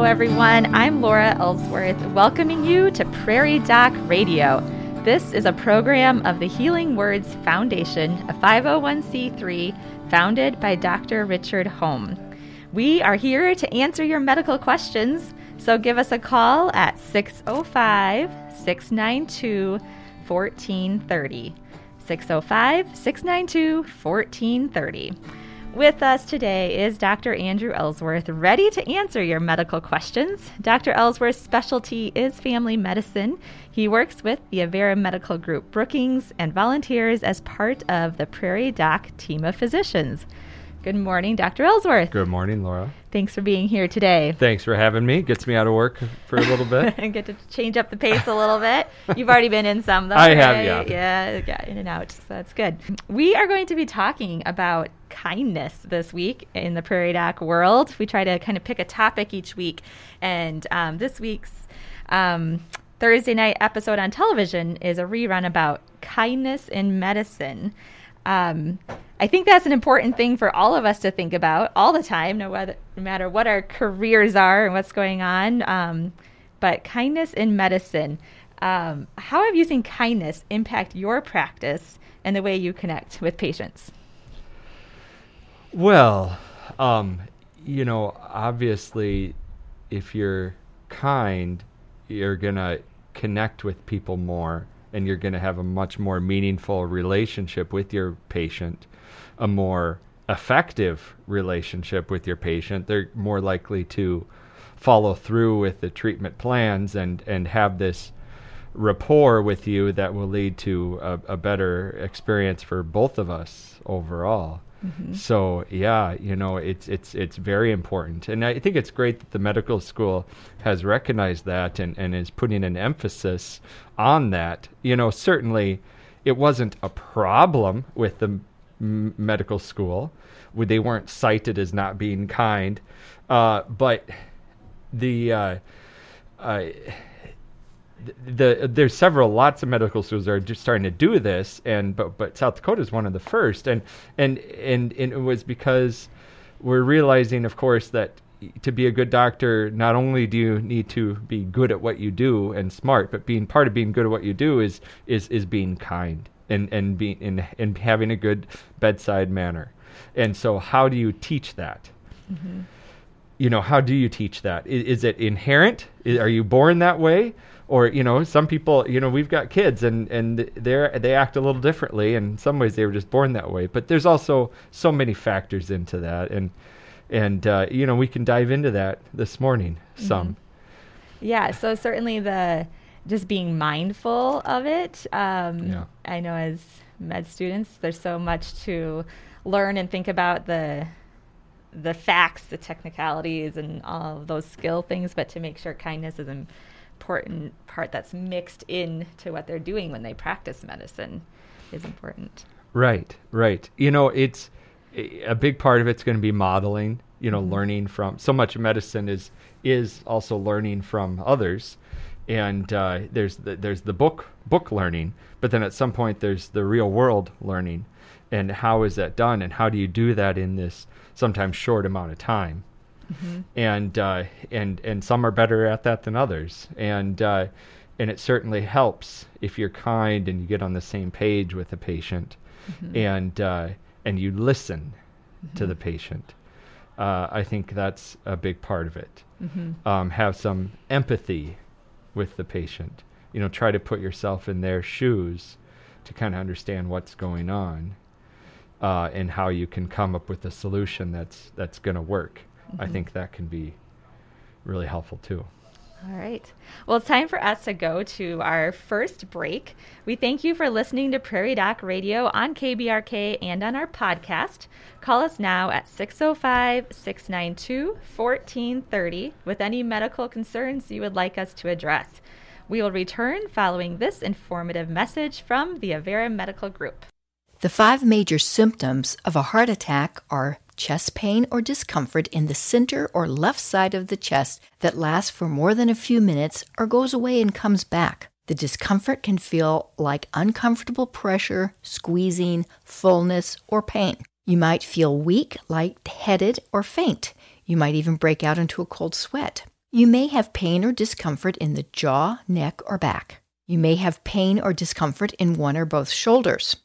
Hello, everyone. I'm Laura Ellsworth, welcoming you to Prairie Doc Radio. This is a program of the Healing Words Foundation, a 501c3 founded by Dr. Richard Holm. We are here to answer your medical questions, so give us a call at 605 692 1430. 605 692 1430. With us today is Dr. Andrew Ellsworth, ready to answer your medical questions. Dr. Ellsworth's specialty is family medicine. He works with the Avera Medical Group Brookings and volunteers as part of the Prairie Doc team of physicians. Good morning, Dr. Ellsworth. Good morning, Laura. Thanks for being here today. Thanks for having me. Gets me out of work for a little bit. and get to change up the pace a little bit. You've already been in some, though. I right? have, yeah. Yeah, yeah, in and out. So that's good. We are going to be talking about kindness this week in the Prairie Doc world. We try to kind of pick a topic each week. And um, this week's um, Thursday night episode on television is a rerun about kindness in medicine. Um, I think that's an important thing for all of us to think about all the time, no, whether, no matter what our careers are and what's going on. Um, but kindness in medicine. Um, how have you seen kindness impact your practice and the way you connect with patients? Well, um, you know, obviously, if you're kind, you're going to connect with people more and you're going to have a much more meaningful relationship with your patient, a more effective relationship with your patient. They're more likely to follow through with the treatment plans and, and have this rapport with you that will lead to a, a better experience for both of us overall. Mm-hmm. So yeah, you know, it's it's it's very important, and I think it's great that the medical school has recognized that and, and is putting an emphasis on that. You know, certainly, it wasn't a problem with the m- medical school; they weren't cited as not being kind, uh, but the uh, uh, the, there's several lots of medical schools that are just starting to do this and but but South Dakota is one of the first. And and and, and it was because we're realizing of course that to be a good doctor not only do you need to be good at what you do and smart but being part of being good at what you do is is is being kind and and being and, and having a good bedside manner. And so how do you teach that? Mm-hmm. you know how do you teach that? Is, is it inherent? Is, are you born that way or you know some people you know we've got kids and and they they act a little differently in some ways they were just born that way but there's also so many factors into that and and uh, you know we can dive into that this morning some mm-hmm. yeah so certainly the just being mindful of it um, yeah. i know as med students there's so much to learn and think about the the facts the technicalities and all of those skill things but to make sure kindness is in, important part that's mixed in to what they're doing when they practice medicine is important. Right, right. You know, it's a big part of it's going to be modeling, you know, mm-hmm. learning from so much medicine is is also learning from others. And uh, there's the, there's the book book learning, but then at some point there's the real world learning, and how is that done, and how do you do that in this sometimes short amount of time? Mm-hmm. and uh, and and some are better at that than others, and uh, and it certainly helps if you're kind and you get on the same page with the patient, mm-hmm. and uh, and you listen mm-hmm. to the patient. Uh, I think that's a big part of it. Mm-hmm. Um, have some empathy with the patient. You know, try to put yourself in their shoes to kind of understand what's going on. Uh, and how you can come up with a solution that's that's going to work. Mm-hmm. I think that can be really helpful too. All right. Well, it's time for us to go to our first break. We thank you for listening to Prairie Doc Radio on KBRK and on our podcast. Call us now at 605 692 1430 with any medical concerns you would like us to address. We will return following this informative message from the Avera Medical Group. The five major symptoms of a heart attack are chest pain or discomfort in the center or left side of the chest that lasts for more than a few minutes or goes away and comes back. The discomfort can feel like uncomfortable pressure, squeezing, fullness, or pain. You might feel weak, light-headed, or faint. You might even break out into a cold sweat. You may have pain or discomfort in the jaw, neck, or back. You may have pain or discomfort in one or both shoulders.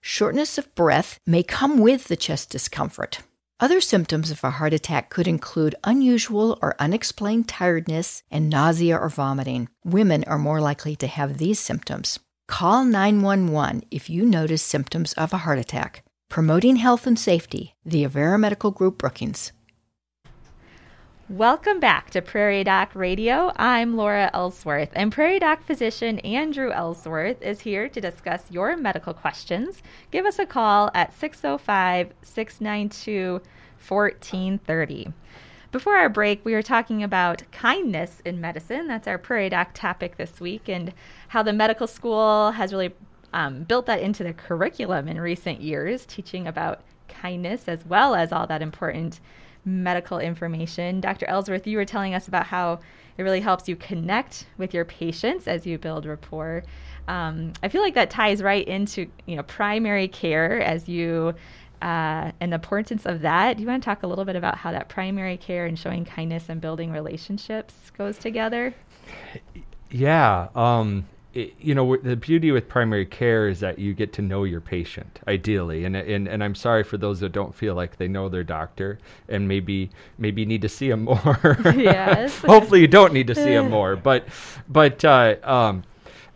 Shortness of breath may come with the chest discomfort. Other symptoms of a heart attack could include unusual or unexplained tiredness and nausea or vomiting. Women are more likely to have these symptoms. Call 911 if you notice symptoms of a heart attack. Promoting health and safety, the Avera Medical Group Brookings. Welcome back to Prairie Doc Radio. I'm Laura Ellsworth, and Prairie Doc physician Andrew Ellsworth is here to discuss your medical questions. Give us a call at 605 692 1430. Before our break, we were talking about kindness in medicine. That's our Prairie Doc topic this week, and how the medical school has really um, built that into the curriculum in recent years, teaching about kindness as well as all that important medical information. Dr. Ellsworth, you were telling us about how it really helps you connect with your patients as you build rapport. Um, I feel like that ties right into you know primary care as you uh, and the importance of that. Do you want to talk a little bit about how that primary care and showing kindness and building relationships goes together? Yeah. Um, it, you know, the beauty with primary care is that you get to know your patient, ideally. And, and and I'm sorry for those that don't feel like they know their doctor and maybe maybe need to see him more. yes. hopefully you don't need to see him more, but but uh, um,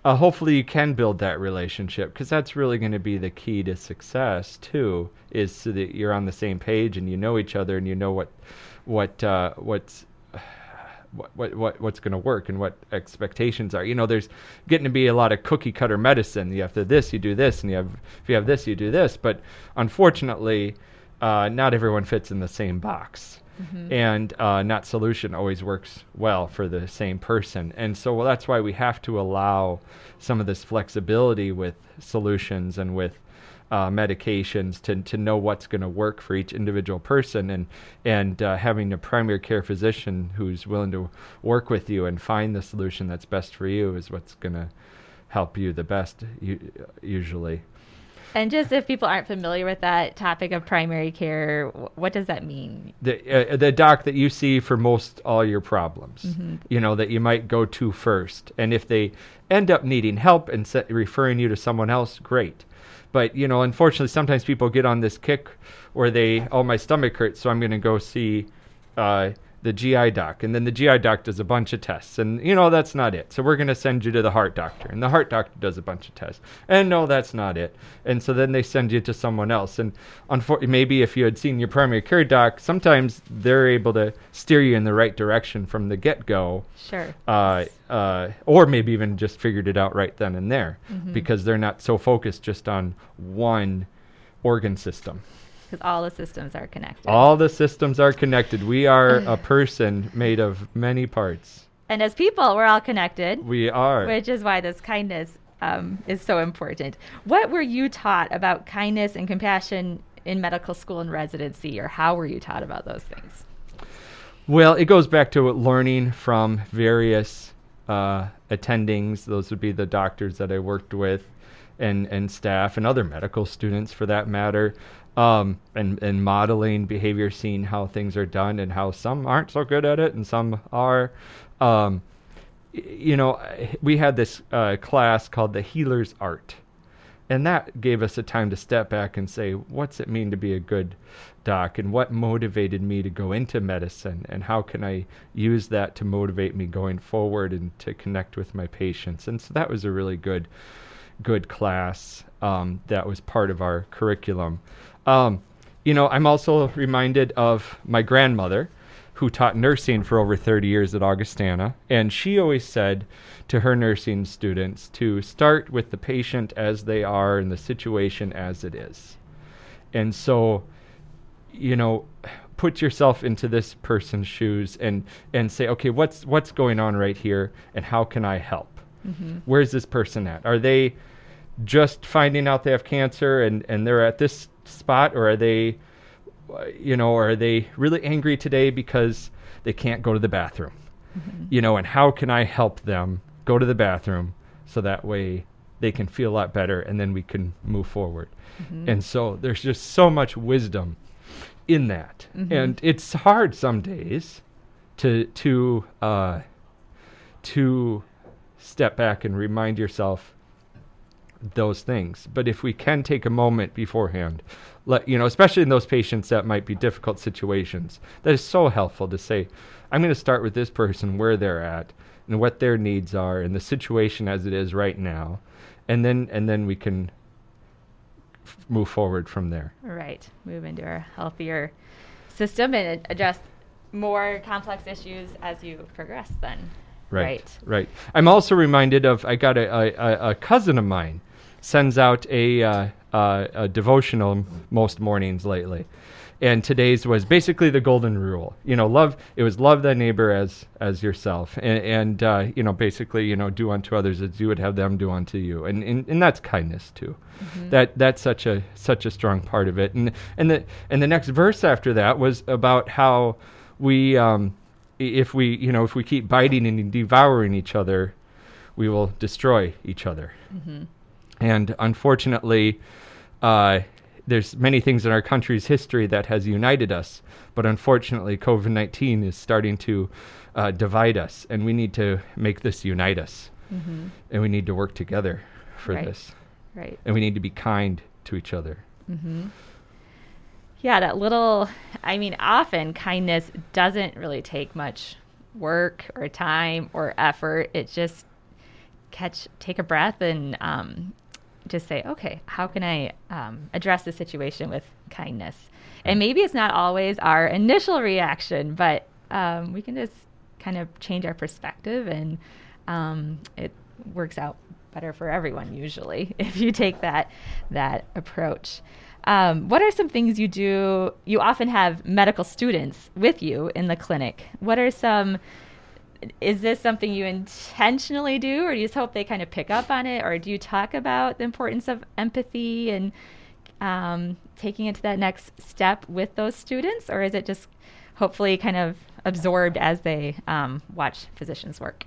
uh, hopefully you can build that relationship because that's really going to be the key to success too. Is so that you're on the same page and you know each other and you know what what uh, what's what what what's going to work and what expectations are. You know, there's getting to be a lot of cookie cutter medicine. You have to this, you do this, and you have if you have this, you do this. But unfortunately, uh, not everyone fits in the same box. Mm-hmm. And uh, not solution always works well for the same person. And so well, that's why we have to allow some of this flexibility with solutions and with uh, medications to, to know what's going to work for each individual person and and uh, having a primary care physician who's willing to work with you and find the solution that's best for you is what's going to help you the best usually and just if people aren't familiar with that topic of primary care, what does that mean? The uh, the doc that you see for most all your problems, mm-hmm. you know, that you might go to first, and if they end up needing help and set, referring you to someone else, great. But you know, unfortunately, sometimes people get on this kick where they, oh, my stomach hurts, so I'm going to go see uh, the GI doc, and then the GI doc does a bunch of tests, and you know that's not it. So we're going to send you to the heart doctor, and the heart doctor does a bunch of tests, and no, that's not it. And so then they send you to someone else, and unfor- maybe if you had seen your primary care doc, sometimes they're able to steer you in the right direction from the get go. Sure. Uh, uh, or maybe even just figured it out right then and there, mm-hmm. because they're not so focused just on one organ system because all the systems are connected. All the systems are connected. We are a person made of many parts. And as people, we're all connected. We are. Which is why this kindness um, is so important. What were you taught about kindness and compassion in medical school and residency, or how were you taught about those things? Well, it goes back to learning from various uh, attendings. Those would be the doctors that I worked with and, and staff and other medical students for that matter um, and and modeling behavior, seeing how things are done and how some aren't so good at it and some are. Um, you know, we had this uh, class called the Healer's Art, and that gave us a time to step back and say, what's it mean to be a good doc, and what motivated me to go into medicine, and how can I use that to motivate me going forward and to connect with my patients. And so that was a really good, good class um, that was part of our curriculum. Um, you know, I'm also reminded of my grandmother who taught nursing for over 30 years at Augustana. And she always said to her nursing students to start with the patient as they are and the situation as it is. And so, you know, put yourself into this person's shoes and, and say, okay, what's, what's going on right here and how can I help? Mm-hmm. Where's this person at? Are they just finding out they have cancer and, and they're at this spot or are they you know are they really angry today because they can't go to the bathroom mm-hmm. you know and how can i help them go to the bathroom so that way they can feel a lot better and then we can move forward mm-hmm. and so there's just so much wisdom in that mm-hmm. and it's hard some days to to uh, to step back and remind yourself those things. But if we can take a moment beforehand, let you know, especially in those patients that might be difficult situations, that is so helpful to say, I'm going to start with this person where they're at and what their needs are and the situation as it is right now, and then and then we can f- move forward from there. Right. Move into a healthier system and address more complex issues as you progress then. Right, Right. right. I'm also reminded of I got a, a, a- a cousin of mine sends out a, uh, uh, a devotional most mornings lately, and today's was basically the golden rule. You know, love. It was love thy neighbor as as yourself, and, and uh, you know, basically, you know, do unto others as you would have them do unto you, and and, and that's kindness too. That that's such a such a strong part of it, and and the and the next verse after that was about how we. Um, if we you know if we keep biting and devouring each other we will destroy each other and unfortunately uh, there's many things in our country's history that has united us but unfortunately covid-19 is starting to uh, divide us and we need to make this unite us and we need to work together for Right. this Right. and we need to be kind to each other Mhm. Yeah, that little, I mean, often kindness doesn't really take much work or time or effort. It just catch, take a breath and um, just say, okay, how can I um, address the situation with kindness? And maybe it's not always our initial reaction, but um, we can just kind of change our perspective and um, it works out better for everyone usually if you take that that approach. Um, what are some things you do? You often have medical students with you in the clinic. What are some? Is this something you intentionally do, or do you just hope they kind of pick up on it, or do you talk about the importance of empathy and um, taking it to that next step with those students, or is it just hopefully kind of absorbed as they um, watch physicians work?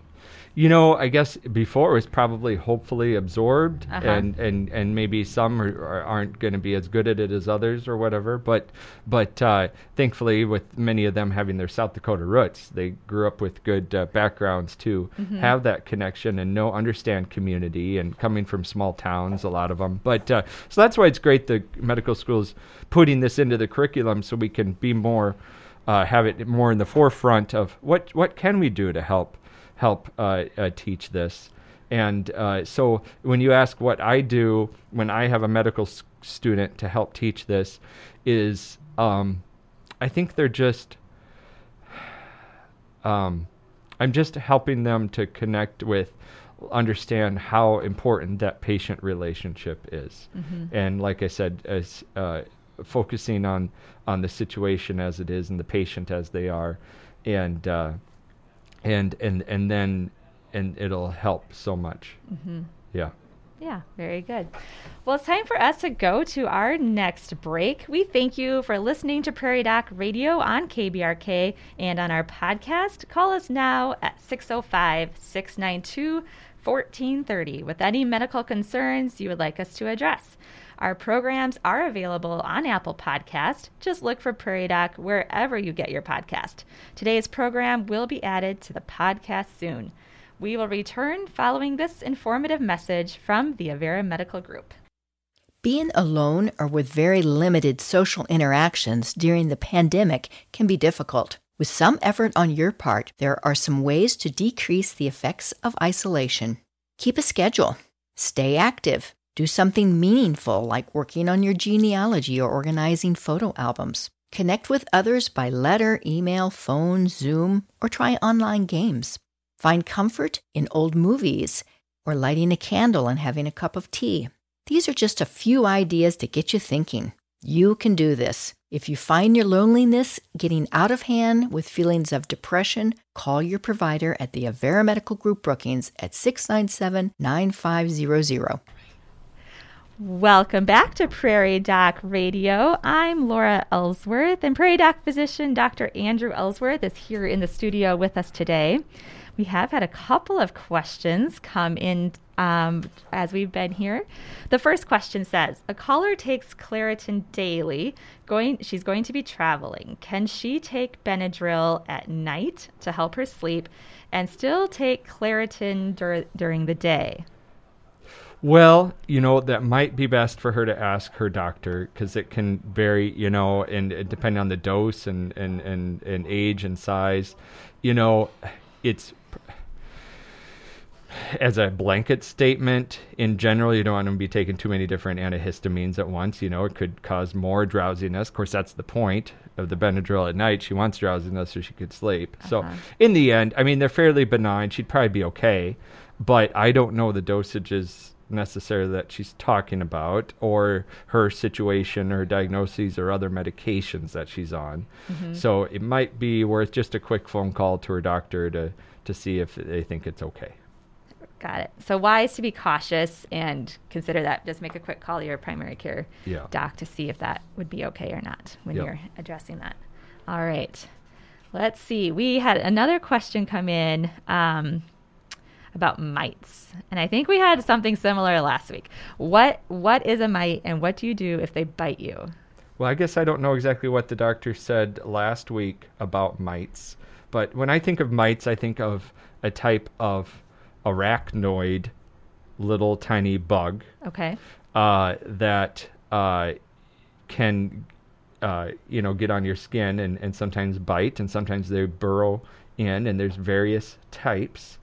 You know, I guess before it was probably hopefully absorbed, Uh-huh. and, and, and maybe some are, are, aren't going to be as good at it as others or whatever. But but uh, thankfully, with many of them having their South Dakota roots, they grew up with good uh, backgrounds to have that connection and know understand community and coming from small towns, a lot of them. But uh, so that's why it's great the medical schools putting this into the curriculum so we can be more uh, have it more in the forefront of what what can we do to help help uh, uh, teach this. And uh, so when you ask what I do when I have a medical s- student to help teach this, is um, I think they're just um, I'm just helping them to connect with, understand how important that patient relationship is, and like I said, as uh, focusing on on the situation as it is and the patient as they are, and uh, and and and then and it'll help so much. Mm-hmm. Yeah. Yeah, very good. Well, it's time for us to go to our next break. We thank you for listening to Prairie Doc Radio on KBRK and on our podcast. Call us now at 605 692 1430 with any medical concerns you would like us to address. Our programs are available on Apple Podcast. Just look for Prairie Doc wherever you get your podcast. Today's program will be added to the podcast soon. We will return following this informative message from the Avera Medical Group. Being alone or with very limited social interactions during the pandemic can be difficult. With some effort on your part, there are some ways to decrease the effects of isolation. Keep a schedule, stay active, do something meaningful like working on your genealogy or organizing photo albums. Connect with others by letter, email, phone, Zoom, or try online games. Find comfort in old movies or lighting a candle and having a cup of tea. These are just a few ideas to get you thinking. You can do this. If you find your loneliness getting out of hand with feelings of depression, call your provider at the Avera Medical Group Brookings at 697 9500. Welcome back to Prairie Doc Radio. I'm Laura Ellsworth, and Prairie Doc physician Dr. Andrew Ellsworth is here in the studio with us today. We have had a couple of questions come in um, as we've been here. The first question says A caller takes Claritin daily. Going, she's going to be traveling. Can she take Benadryl at night to help her sleep and still take Claritin dur- during the day? Well, you know, that might be best for her to ask her doctor because it can vary, you know, and uh, depending on the dose and, and, and, and age and size, you know, it's as a blanket statement, in general, you don't want to be taking too many different antihistamines at once. You know, it could cause more drowsiness. Of course, that's the point of the Benadryl at night. She wants drowsiness so she could sleep. Uh-huh. So, in the end, I mean, they're fairly benign. She'd probably be okay, but I don't know the dosages necessarily that she's talking about or her situation or diagnoses or other medications that she's on. Mm-hmm. So, it might be worth just a quick phone call to her doctor to, to see if they think it's okay. Got it. So wise to be cautious and consider that. Just make a quick call to your primary care yeah. doc to see if that would be okay or not when yep. you're addressing that. All right. Let's see. We had another question come in um, about mites, and I think we had something similar last week. What What is a mite, and what do you do if they bite you? Well, I guess I don't know exactly what the doctor said last week about mites, but when I think of mites, I think of a type of arachnoid little tiny bug. Okay. Uh, that uh, can, uh, you know, get on your skin and, and sometimes bite, and sometimes they burrow in, and there's various types.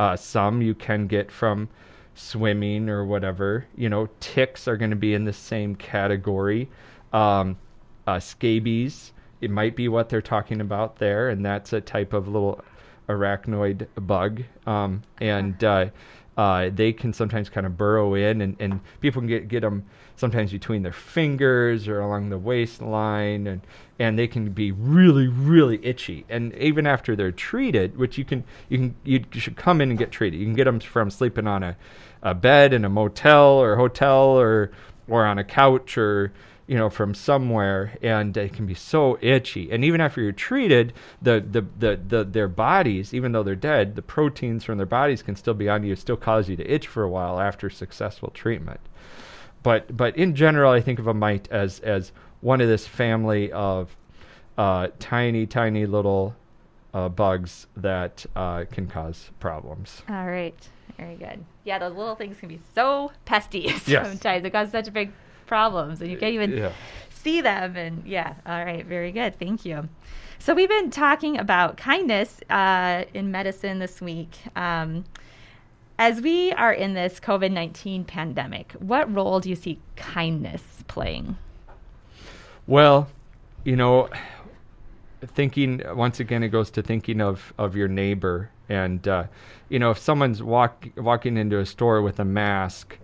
Uh, some you can get from swimming or whatever. You know, ticks are going to be in the same category. Um, uh, scabies, it might be what they're talking about there, and that's a type of little arachnoid bug, um, and uh, uh, they can sometimes kind of burrow in, and, and people can get get them sometimes between their fingers or along the waistline, and and they can be really really itchy. And even after they're treated, which you can you can you should come in and get treated. You can get them from sleeping on a, a bed in a motel or hotel or or on a couch or you know, from somewhere, and it can be so itchy. And even after you're treated, the, the, the, the their bodies, even though they're dead, the proteins from their bodies can still be on you, still cause you to itch for a while after successful treatment. But but in general, I think of a mite as as one of this family of uh, tiny, tiny little uh, bugs that uh, can cause problems. All right. Very good. Yeah, those little things can be so pesty yes. sometimes. It causes such a big problems and you can't even yeah. see them. And yeah, all right, very good. Thank you. So we've been talking about kindness uh, in medicine this week. Um, as we are in this COVID 19 pandemic, what role do you see kindness playing? Well, you know, thinking once again, it goes to thinking of, of your neighbor. And, uh, you know, if someone's walk, walking into a store with a mask,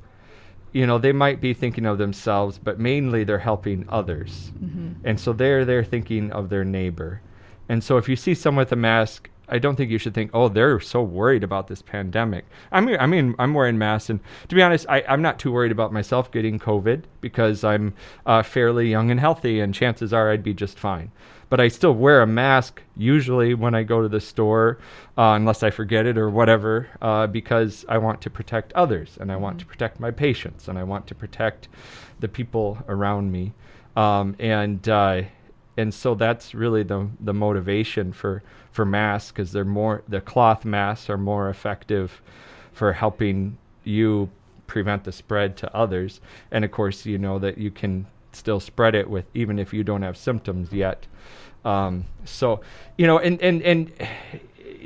you know, they might be thinking of themselves, but mainly they're helping others. Mm-hmm. And so they're they're thinking of their neighbor. And so if you see someone with a mask, I don't think you should think, oh, they're so worried about this pandemic. I mean, I mean, I'm wearing masks, and to be honest, I, am not too worried about myself getting COVID because I'm uh, fairly young and healthy, and chances are I'd be just fine but I still wear a mask usually when I go to the store, uh, unless I forget it or whatever, uh, because I want to protect others and I want mm-hmm. to protect my patients and I want to protect the people around me. Um, and uh, and so that's really the the motivation for for masks because they're more the cloth masks are more effective for helping you prevent the spread to others. And of course, you know that you can still spread it with even if you don't have symptoms yet. Um, so, you know, and and and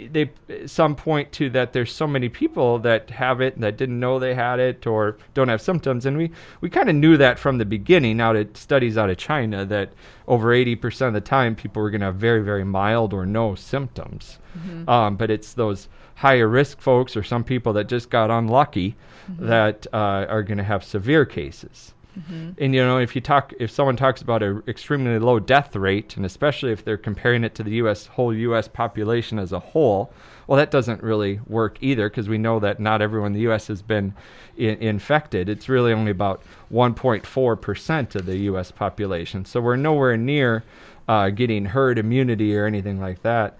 they some point to that there's so many people that have it that didn't know they had it or don't have symptoms and we we kind of knew that from the beginning out of studies out of China that over 80% of the time people were going to have very very mild or no symptoms mm-hmm. um, but it's those higher risk folks or some people that just got unlucky mm-hmm. that uh, are going to have severe cases Mm-hmm. And you know, if you talk, if someone talks about an extremely low death rate, and especially if they're comparing it to the U.S. whole U.S. population as a whole, well, that doesn't really work either because we know that not everyone in the U.S. has been I- infected. It's really only about 1.4 percent of the U.S. population, so we're nowhere near uh, getting herd immunity or anything like that.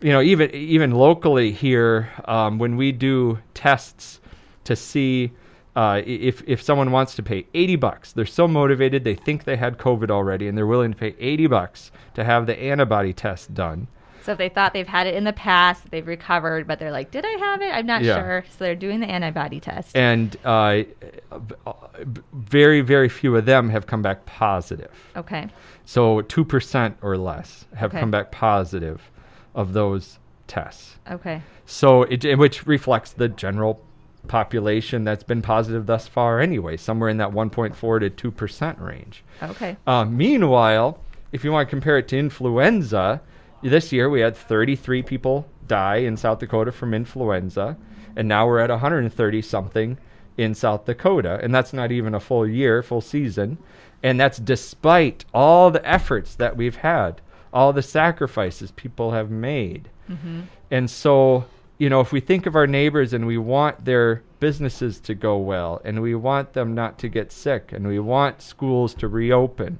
You know, even even locally here, um, when we do tests to see uh, if if someone wants to pay 80 bucks, they're so motivated, they think they had COVID already, and they're willing to pay 80 bucks to have the antibody test done. So if they thought they've had it in the past, they've recovered, but they're like, "Did I have it? I'm not Yeah. sure." So they're doing the antibody test. And uh, very, very few of them have come back positive. okay. So 2% or less have Okay. come back positive of those tests. Okay. So it- which reflects the general population that's been positive thus far anyway, somewhere in that 1.4 to 2% range. Okay. Uh, meanwhile, if you want to compare it to influenza, this year we had 33 people die in South Dakota from influenza, and now we're at 130 something in South Dakota, and that's not even a full year, full season, and that's despite all the efforts that we've had, all the sacrifices people have made. And so, you know, if we think of our neighbors and we want their businesses to go well and we want them not to get sick and we want schools to reopen,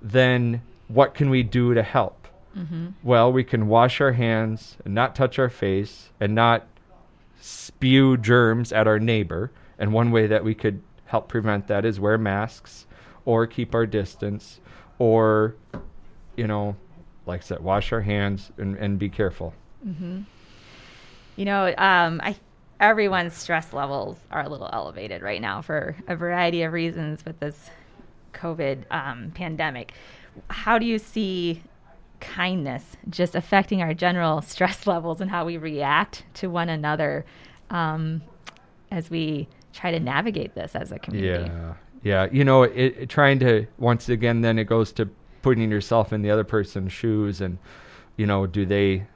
then what can we do to help? Mm-hmm. Well, we can wash our hands and not touch our face and not spew germs at our neighbor. And one way that we could help prevent that is wear masks or keep our distance or, you know, like I said, wash our hands and, and be careful. Mm-hmm. You know, um, I everyone's stress levels are a little elevated right now for a variety of reasons with this COVID um, pandemic. How do you see kindness just affecting our general stress levels and how we react to one another um, as we try to navigate this as a community? Yeah, yeah. You know, it, it- trying to once again, then it goes to putting yourself in the other person's shoes, and you know, do they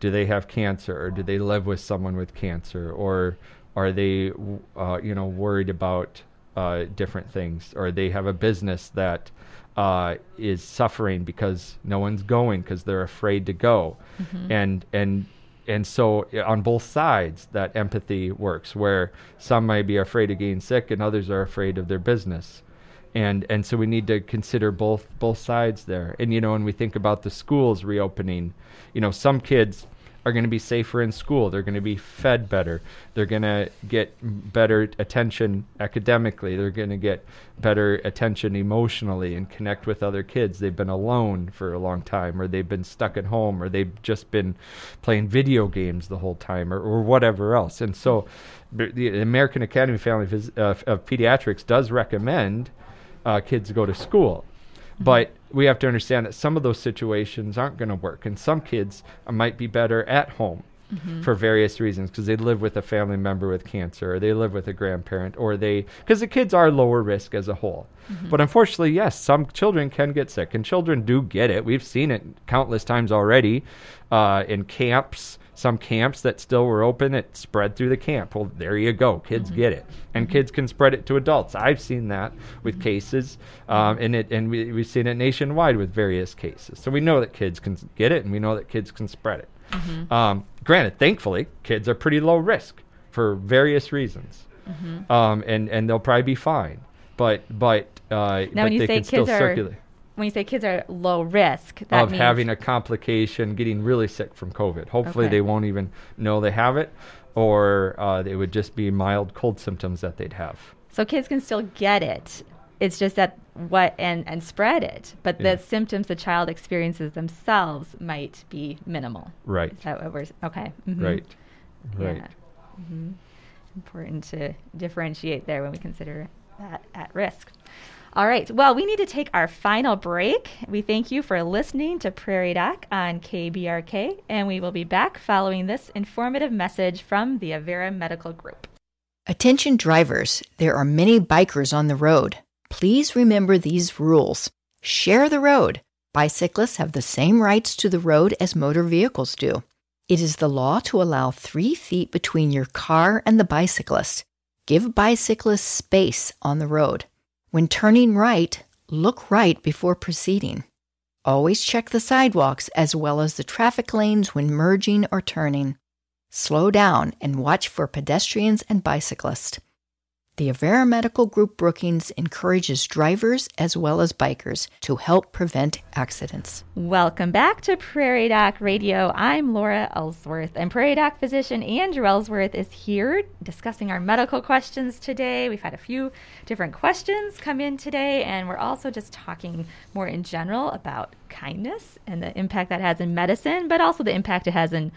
do they have cancer, or do they live with someone with cancer, or are they, uh, you know, worried about uh, different things, or they have a business that uh, is suffering because no one's going because they're afraid to go, and and and so on both sides that empathy works where some might be afraid of getting sick and others are afraid of their business and and so we need to consider both both sides there. And you know when we think about the schools reopening you know some kids are going to be safer in school. They're going to be fed better. They're going to get better attention academically. They're going to get better attention emotionally and connect with other kids. They've been alone for a long time or they've been stuck at home or they've just been playing video games the whole time or, or whatever else. And so the american academy of family Phys- uh, of pediatrics does recommend uh, kids go to school. But we have to understand that some of those situations aren't going to work, and some kids uh, might be better at home for various reasons because they live with a family member with cancer, or they live with a grandparent, or they because the kids are lower risk as a whole. But unfortunately, yes, some children can get sick, and children do get it. We've seen it countless times already uh, in camps. Some camps that still were open, it spread through the camp. Well, there you go. Kids get it, and kids can spread it to adults. I've seen that with cases, um, and it and we, we've seen it nationwide with various cases. So we know that kids can get it, and we know that kids can spread it. Um, granted, thankfully, kids are pretty low risk for various reasons, um, and and they'll probably be fine. But but uh, Now, but when you they say can still kids are circulate when you say kids are low risk, that of means having a complication, getting really sick from COVID. Hopefully, Okay. they won't even know they have it, or uh, it would just be mild cold symptoms that they'd have. so kids can still get it. It's just that what and and spread it, but Yeah. the symptoms the child experiences themselves might be minimal. Right. Is that what we're okay? mhm. Right. Right. Yeah. hmm Important to differentiate there when we consider that at risk. All right. Well, we need to take our final break. We thank you for listening to Prairie Doc on KBRK, and we will be back following this informative message from the Avera Medical Group. Attention drivers, there are many bikers on the road. Please remember these rules. Share the road. Bicyclists have the same rights to the road as motor vehicles do. It is the law to allow three feet between your car and the bicyclist. Give bicyclists space on the road. When turning right, look right before proceeding. Always check the sidewalks as well as the traffic lanes when merging or turning. Slow down and watch for pedestrians and bicyclists. The Avera Medical Group Brookings encourages drivers as well as bikers to help prevent accidents. Welcome back to Prairie Doc Radio. I'm Laura Ellsworth, and Prairie Doc physician Andrew Ellsworth is here discussing our medical questions today. We've had a few different questions come in today, and we're also just talking more in general about kindness and the impact that has in medicine, but also the impact it has in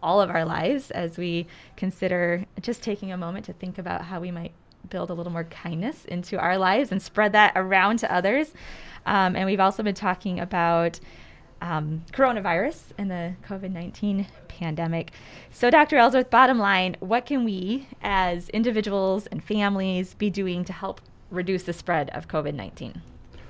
all of our lives as we consider just taking a moment to think about how we might build a little more kindness into our lives and spread that around to others. Um, and we've also been talking about um, coronavirus and the COVID 19 pandemic. So, Dr. Ellsworth, bottom line, what can we as individuals and families be doing to help reduce the spread of COVID 19?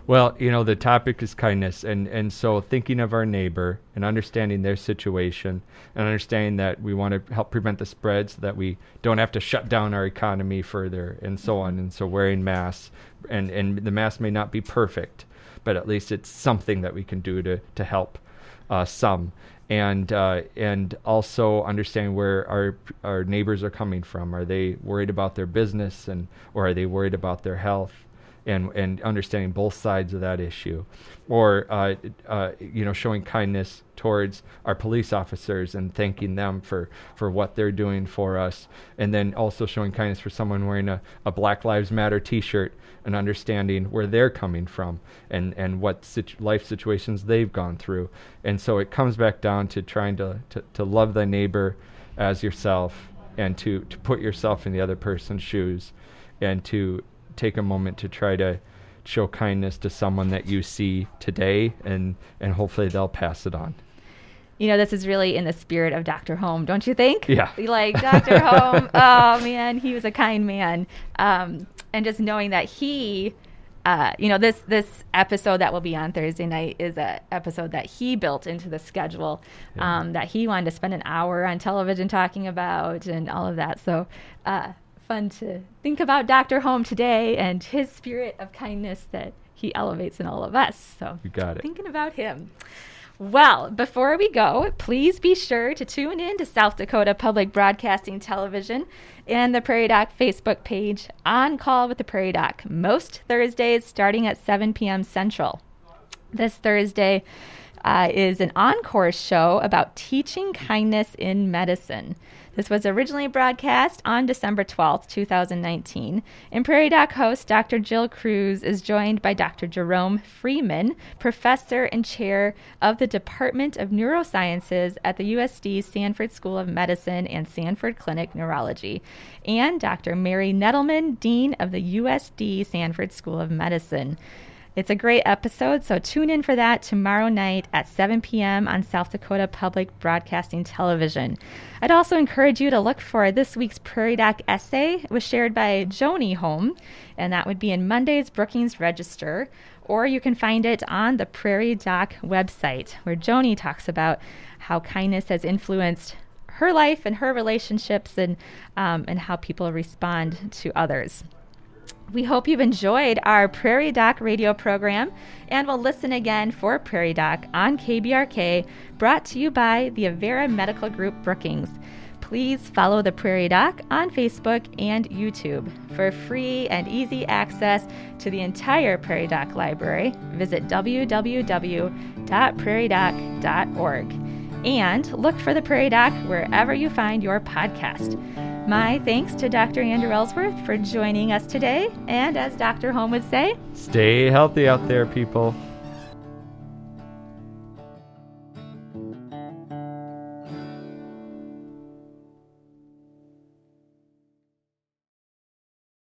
Well, you know, the topic is kindness. And, and so thinking of our neighbor and understanding their situation and understanding that we want to help prevent the spread so that we don't have to shut down our economy further and so on. And so wearing masks, and, and the mask may not be perfect, but at least it's something that we can do to, to help uh, some. And uh, and also understanding where our our neighbors are coming from. Are they worried about their business and or are they worried about their health? And and understanding both sides of that issue, or uh, uh, you know showing kindness towards our police officers and thanking them for for what they're doing for us, and then also showing kindness for someone wearing a, a Black Lives Matter T-shirt and understanding where they're coming from and and what situ- life situations they've gone through, and so it comes back down to trying to to, to love thy neighbor as yourself and to to put yourself in the other person's shoes and to take a moment to try to show kindness to someone that you see today and and hopefully they'll pass it on you know, this is really in the spirit of Dr. Holm, don't you think? Yeah. Like Dr. Holm, oh man, he was a kind man. Um, and just knowing that he, uh, you know, this this episode that will be on Thursday night is a episode that he built into the schedule, yeah. um, that he wanted to spend an hour on television talking about and all of that. So, uh, fun to think about Dr. Holm today and his spirit of kindness that he elevates in all of us. So, you got it. Thinking about him. Well, before we go, please be sure to tune in to South Dakota Public Broadcasting Television and the Prairie Doc Facebook page on call with the Prairie Doc most Thursdays starting at 7 p.m. Central. This Thursday uh, is an encore show about teaching kindness in medicine. This was originally broadcast on December 12th, 2019. And Prairie Doc host Dr. Jill Kruse is joined by Dr. Jerome Freeman, professor and chair of the Department of Neurosciences at the USD Sanford School of Medicine and Sanford Clinic Neurology, and Dr. Mary Nettleman, dean of the USD Sanford School of Medicine. It's a great episode, so tune in for that tomorrow night at 7 p.m. on South Dakota Public Broadcasting Television. I'd also encourage you to look for this week's Prairie Doc essay. It was shared by Joni Holm, and that would be in Monday's Brookings Register, or you can find it on the Prairie Doc website, where Joni talks about how kindness has influenced her life and her relationships and, um, and how people respond to others. We hope you've enjoyed our Prairie Doc radio program and will listen again for Prairie Doc on KBRK, brought to you by the Avera Medical Group Brookings. Please follow the Prairie Doc on Facebook and YouTube. For free and easy access to the entire Prairie Doc library, visit www.prairiedoc.org and look for the Prairie Doc wherever you find your podcast. My thanks to Dr. Andrew Ellsworth for joining us today. And as Dr. Holm would say, stay healthy out there, people.